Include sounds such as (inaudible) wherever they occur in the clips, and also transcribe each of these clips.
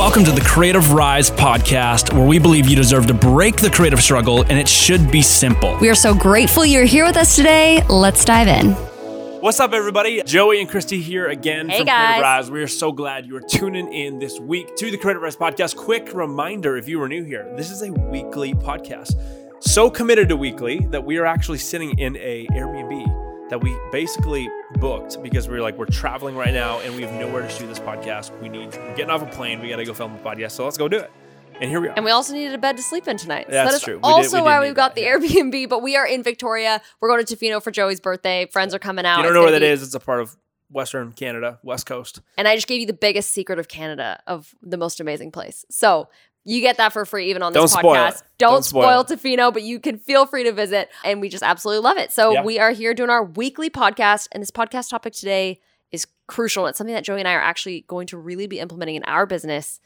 Welcome to the Creative Rise podcast, where we believe you deserve to break the creative struggle and it should be simple. We are so grateful you're here with us today. Let's dive in. What's up, everybody? Joey and Christy here again Hey, from guys. Creative Rise. We are so glad you are tuning in this week to the Creative Rise podcast. Quick reminder if you are new here, this is a weekly podcast. So committed to weekly that we are actually sitting in a Airbnb that we basically booked because we are like, we're traveling right now and we have nowhere to shoot this podcast. We need, we're getting off a plane. We got to go film a podcast. So let's go do it. And here we are. And we also needed a bed to sleep in tonight. So That's that is true. We did- also we did why we've got that, the yeah. Airbnb, but we are in Victoria. We're going to Tofino for Joey's birthday. Friends are coming out. You don't know where that be- is, it's a part of Western Canada, West Coast. And I just gave you the biggest secret of Canada of the most amazing place. So you get that for free even on this Don't spoil podcast. it. Don't, Don't spoil spoil Tofino, but you can feel free to visit. And we just absolutely love it. So Yeah. we are here doing our weekly podcast. And this podcast topic today is crucial. It's something that Joey and I are actually going to really be implementing in our business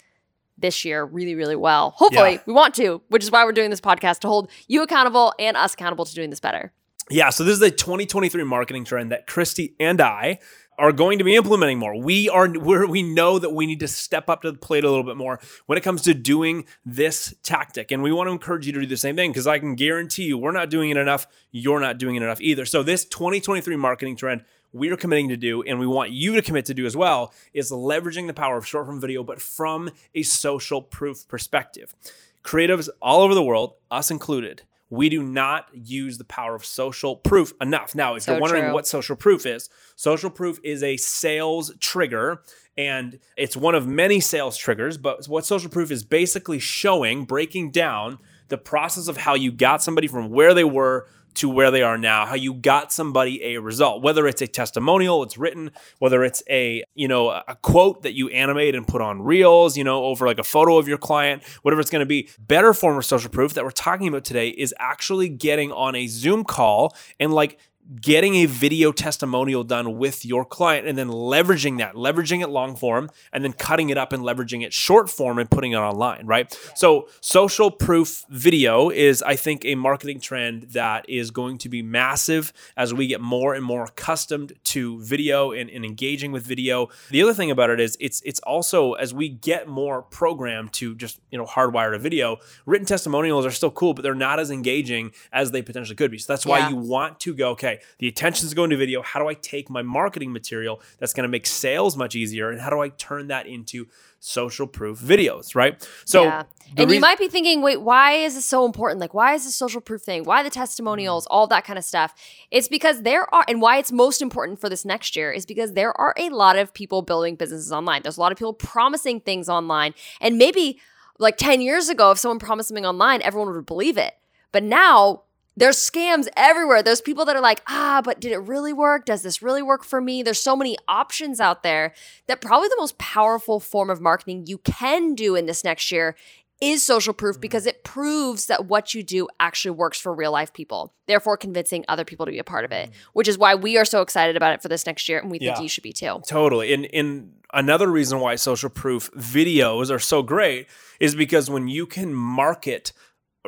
this year really, really well. Hopefully, Yeah. we want to, which is why we're doing this podcast to hold you accountable and us accountable to doing this better. Yeah, so this is a 2023 marketing trend that Christy and I are going to be implementing more. We are we know that we need to step up to the plate a little bit more when it comes to doing this tactic, and we want to encourage you to do the same thing because I can guarantee you we're not doing it enough. You're not doing it enough either. So this 2023 marketing trend we are committing to do, and we want you to commit to do as well, is leveraging the power of short form video, but from a social proof perspective. Creatives all over the world, us included, we do not use the power of social proof enough. Now, if So you're wondering true. what social proof is, social proof is a sales trigger and it's one of many sales triggers. But what social proof is basically showing, breaking down the process of how you got somebody from where they were to where they are now, how you got somebody a result, whether it's a testimonial, it's written, whether it's a, you know, a quote that you animate and put on reels, you know, over like a photo of your client, whatever it's going to be. Better form of social proof that we're talking about today is actually getting on a Zoom call and like getting a video testimonial done with your client and then leveraging that, leveraging it long form and then cutting it up and leveraging it short form and putting it online, right? So, social proof video is, I think, a marketing trend that is going to be massive as we get more and more accustomed to video and, and engaging with video. The other thing about it is it's it's also as we get more programmed to just, you know, hardwire to video, written testimonials are still cool, but they're not as engaging as they potentially could be. So that's why Yeah. you want to go, okay, the attention's going to video. How do I take my marketing material that's going to make sales much easier? And how do I turn that into social proof videos, right? So, yeah. And you might be thinking, wait, why is this so important? Like, why is this social proof thing? Why the testimonials, all that kind of stuff? It's because there are, and why it's most important for this next year is because there are a lot of people building businesses online. There's a lot of people promising things online. And maybe like 10 years ago, if someone promised something online, everyone would believe it. But now, there's scams everywhere. There's people that are like, ah, but did it really work? Does this really work for me? There's so many options out there that probably the most powerful form of marketing you can do in this next year is social proof because it proves that what you do actually works for real life people, therefore convincing other people to be a part of it, which is why we are so excited about it for this next year and we think Yeah. you should be too. Totally. And and another reason why social proof videos are so great is because when you can market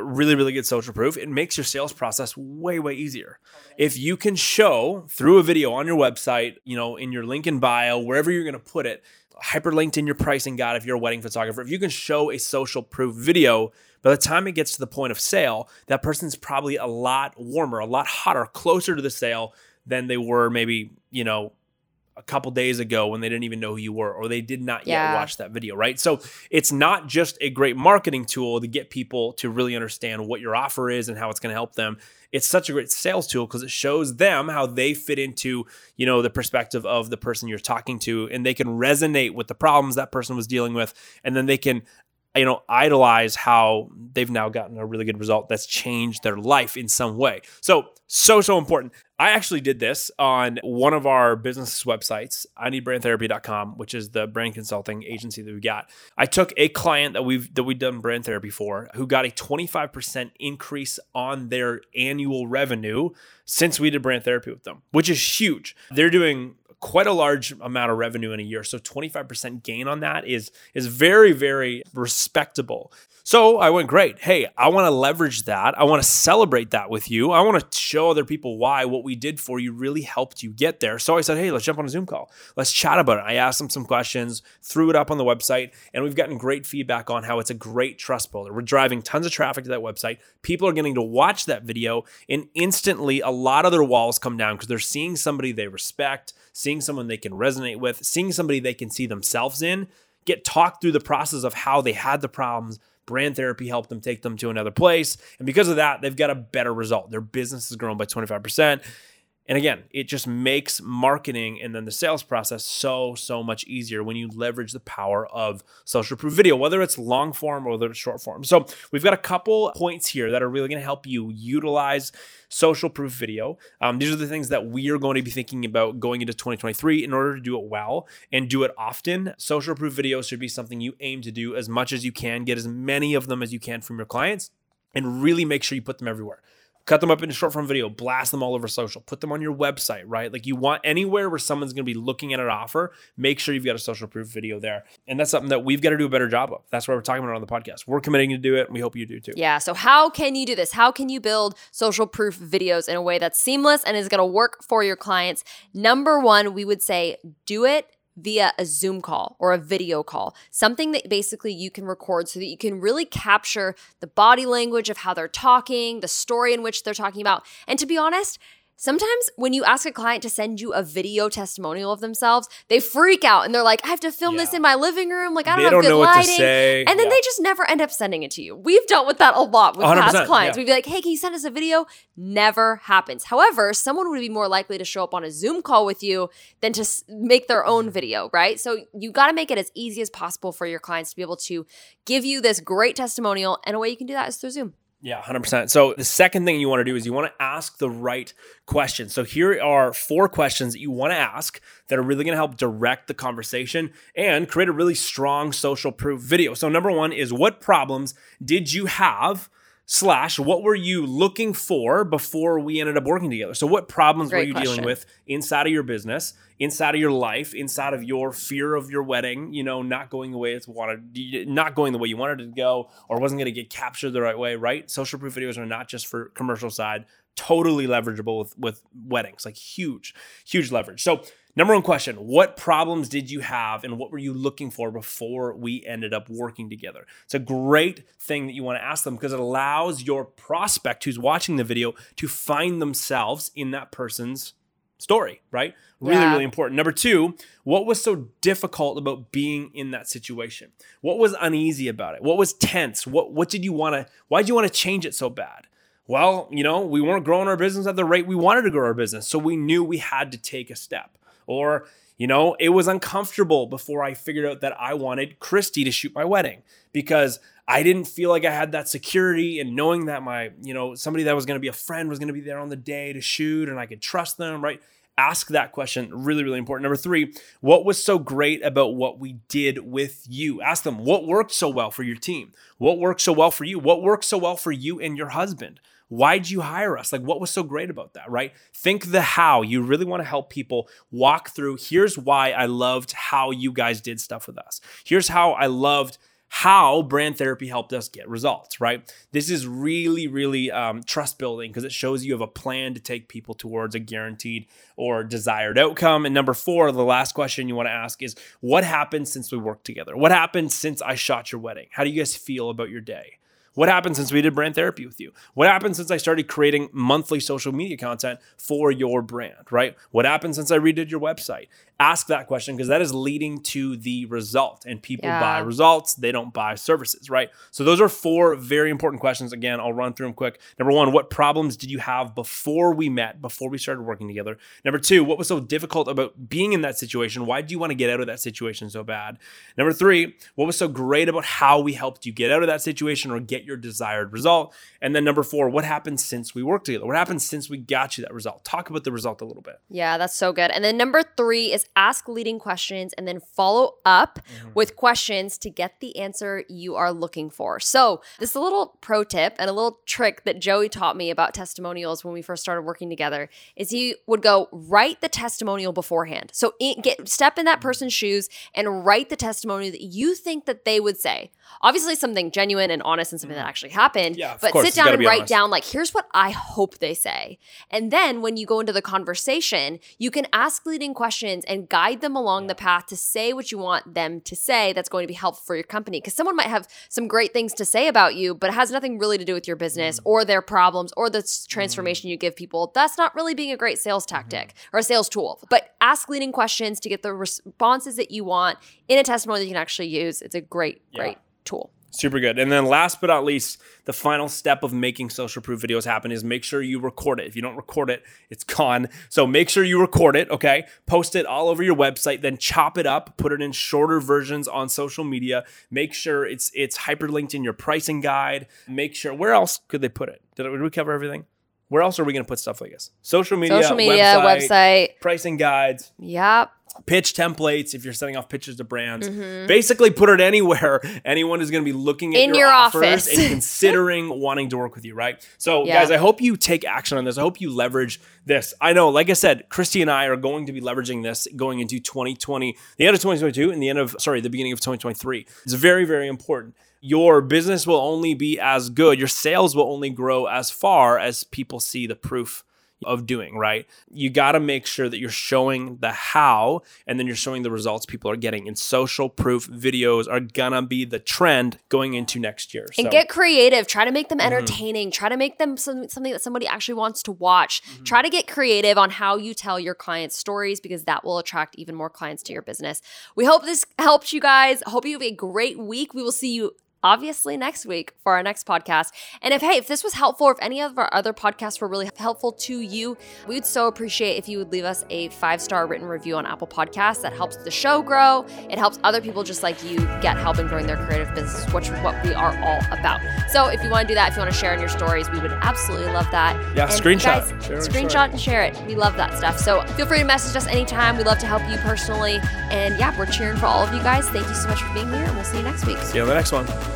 really really good social proof, it makes your sales process way way easier. If you can show through a video on your website, you know, in your link in bio, wherever you're going to put it, hyperlinked in your pricing guide if you're a wedding photographer, if you can show a social proof video, by the time it gets to the point of sale, that person's probably a lot warmer, a lot hotter, closer to the sale than they were maybe, you know, a couple days ago when they didn't even know who you were or they did not yet Yeah. watch that video, right? So it's not just a great marketing tool to get people to really understand what your offer is and how it's going to help them. It's such a great sales tool because it shows them how they fit into, you know, the perspective of the person you're talking to and they can resonate with the problems that person was dealing with and then they can you know idolize how they've now gotten a really good result that's changed their life in some way. So so so important. I actually did this on one of our business websites i need brandtherapy.com which is the brand consulting agency that we got. I took a client that we've that we've done brand therapy for who got a 25% increase on their annual revenue since we did brand therapy with them which is huge. They're doing quite a large amount of revenue in a year. So 25% gain on that is is very very respectable. So I went, great. Hey, I want to leverage that. I want to celebrate that with you. I want to show other people why what we did for you really helped you get there. So I said, hey, let's jump on a Zoom call. Let's chat about it. I asked them some questions, threw it up on the website, and we've gotten great feedback on how it's a great trust builder. We're driving tons of traffic to that website. People are getting to watch that video, and instantly a lot of their walls come down because they're seeing somebody they respect, seeing someone they can resonate with, seeing somebody they can see themselves in, get talked through the process of how they had the problems brand therapy helped them take them to another place. And because of that, they've got a better result. Their business has grown by 25%. And again, it just makes marketing and then the sales process so, so much easier when you leverage the power of social proof video, whether it's long form or whether it's short form. So, we've got a couple points here that are really going to help you utilize social proof video. Um, these are the things that we are going to be thinking about going into 2023 in order to do it well and do it often. Social proof video should be something you aim to do as much as you can, get as many of them as you can from your clients, and really make sure you put them everywhere cut them up into short form video, blast them all over social, put them on your website, right? Like you want anywhere where someone's going to be looking at an offer, make sure you've got a social proof video there. And that's something that we've got to do a better job of. That's why we're talking about it on the podcast. We're committing to do it, and we hope you do too. Yeah. So, how can you do this? How can you build social proof videos in a way that's seamless and is going to work for your clients? Number one, we would say do it via a Zoom call or a video call, something that basically you can record so that you can really capture the body language of how they're talking, the story in which they're talking about. And to be honest, Sometimes when you ask a client to send you a video testimonial of themselves, they freak out and they're like, I have to film yeah. this in my living room. Like, I don't, don't have good lighting. And then yeah. they just never end up sending it to you. We've dealt with that a lot with past clients. Yeah. We'd be like, hey, can you send us a video? Never happens. However, someone would be more likely to show up on a Zoom call with you than to make their own video, right? So you got to make it as easy as possible for your clients to be able to give you this great testimonial. And a way you can do that is through Zoom. Yeah, 100%. So the second thing you want to do is you want to ask the right questions. So here are four questions that you want to ask that are really going to help direct the conversation and create a really strong social proof video. So number 1 is what problems did you have slash what were you looking for before we ended up working together? So what problems Great were you question. dealing with inside of your business inside of your life inside of your fear of your wedding you know not going the way it's wanted not going the way you wanted it to go or wasn't going to get captured the right way right? Social proof videos are not just for commercial side totally leverageable with with weddings like huge huge leverage. So Number one question What problems did you have and what were you looking for before we ended up working together? It's a great thing that you want to ask them because it allows your prospect who's watching the video to find themselves in that person's story, right? Really, yeah. really important. Number two, what was so difficult about being in that situation? What was uneasy about it? What was tense? What what did you want to why did you want to change it so bad? Well, you know, we weren't growing our business at the rate we wanted to grow our business. So we knew we had to take a step. Or, you know, it was uncomfortable before I figured out that I wanted Christy to shoot my wedding because I didn't feel like I had that security and knowing that my, you know, somebody that was going to be a friend was going to be there on the day to shoot and I could trust them, right? Ask that question. Really, really important. Number three, what was so great about what we did with you? Ask them what worked so well for your team? What worked so well for you? What worked so well for you and your husband? Why'd you hire us? Like, what was so great about that, right? Think the how. You really want to help people walk through. Here's why I loved how you guys did stuff with us. Here's how I loved how brand therapy helped us get results, right? This is really, really um, trust building because it shows you have a plan to take people towards a guaranteed or desired outcome. And number four, the last question you want to ask is what happened since we worked together? What happened since I shot your wedding? How do you guys feel about your day? What happened since we did brand therapy with you? What happened since I started creating monthly social media content for your brand, right? What happened since I redid your website? Ask that question because that is leading to the result. And people yeah. buy results, they don't buy services, right? So those are four very important questions. Again, I'll run through them quick. Number one, what problems did you have before we met, before we started working together? Number two, what was so difficult about being in that situation? Why do you want to get out of that situation so bad? Number three, what was so great about how we helped you get out of that situation or get your desired result. And then number four, what happened since we worked together? What happened since we got you that result? Talk about the result a little bit. Yeah, that's so good. And then number three is ask leading questions and then follow up Mm-hmm. with questions to get the answer you are looking for. So, this little pro tip and a little trick that Joey taught me about testimonials when we first started working together is he would go write the testimonial beforehand. So, get step in that person's shoes and write the testimony that you think that they would say. Obviously, something genuine and honest and something that actually happened. Yeah, of but course, sit down and write honest. down like here's what I hope they say. And then when you go into the conversation, you can ask leading questions and guide them along the path to say what you want them to say that's going to be helpful for your company because someone might have some great things to say about you but it has nothing really to do with your business Mm-hmm. or their problems or the s- transformation you give people. That's not really being a great sales tactic Mm-hmm. or a sales tool. But ask leading questions to get the responses that you want in a testimony that you can actually use. It's a great Yeah. great tool. Super good. And then last but not least, the final step of making social proof videos happen is make sure you record it. If you don't record it, it's (laughs) gone. So make sure you record it, okay? Post it all over your website, then chop it up, put it in shorter versions on social media. Make sure it's it's hyperlinked in your pricing guide. Make sure where else could they put it? Did, did we cover everything? Where else are we going to put stuff like this? Social media, Social media, website. pricing guides, Yep. Pitch templates if you're sending off pitches to brands. Mhm. Basically, put it anywhere (laughs) anyone is going to be looking at In your, your offers office. and (laughs) considering wanting to work with you, right? So, Yeah. guys, I hope you take action on this. I hope you leverage this. I know, like I said, Christy and I are going to be leveraging this going into 2020, the end of 2022, and the end of sorry, the beginning of 2023. It's very, very important. Your business will only be as good. Your sales will only grow as far as people see the proof of doing, right? You got to make sure that you're showing the how and then you're showing the results people are getting. And social proof videos are gonna be the trend going into next year. And So- get creative. Try to make them Mm-hmm. entertaining. Try to make them some, something that somebody actually wants to watch. Mm-hmm. Try to get creative on how you tell your clients' stories because that will attract even more clients to your business. We hope this helped you guys. Hope you have a great week. We will see you obviously next week for our next podcast. And if hey, if this was helpful if any of our other podcasts were really helpful to you, we would so appreciate if you would leave us a five-star written review on Apple Podcasts. That helps the show grow. It helps other people just like you get help in growing their creative business, which is what we are all about. So if you want to do that, if you want to share in your stories, we would absolutely love that. Yeah, And screenshot. guys, Share screenshot and share it. We love that stuff. So feel free to message us anytime. We'd love to help you personally. And yeah, we're cheering for all of you guys. Thank you so much for being here, and we'll see you next week. See you on the next one.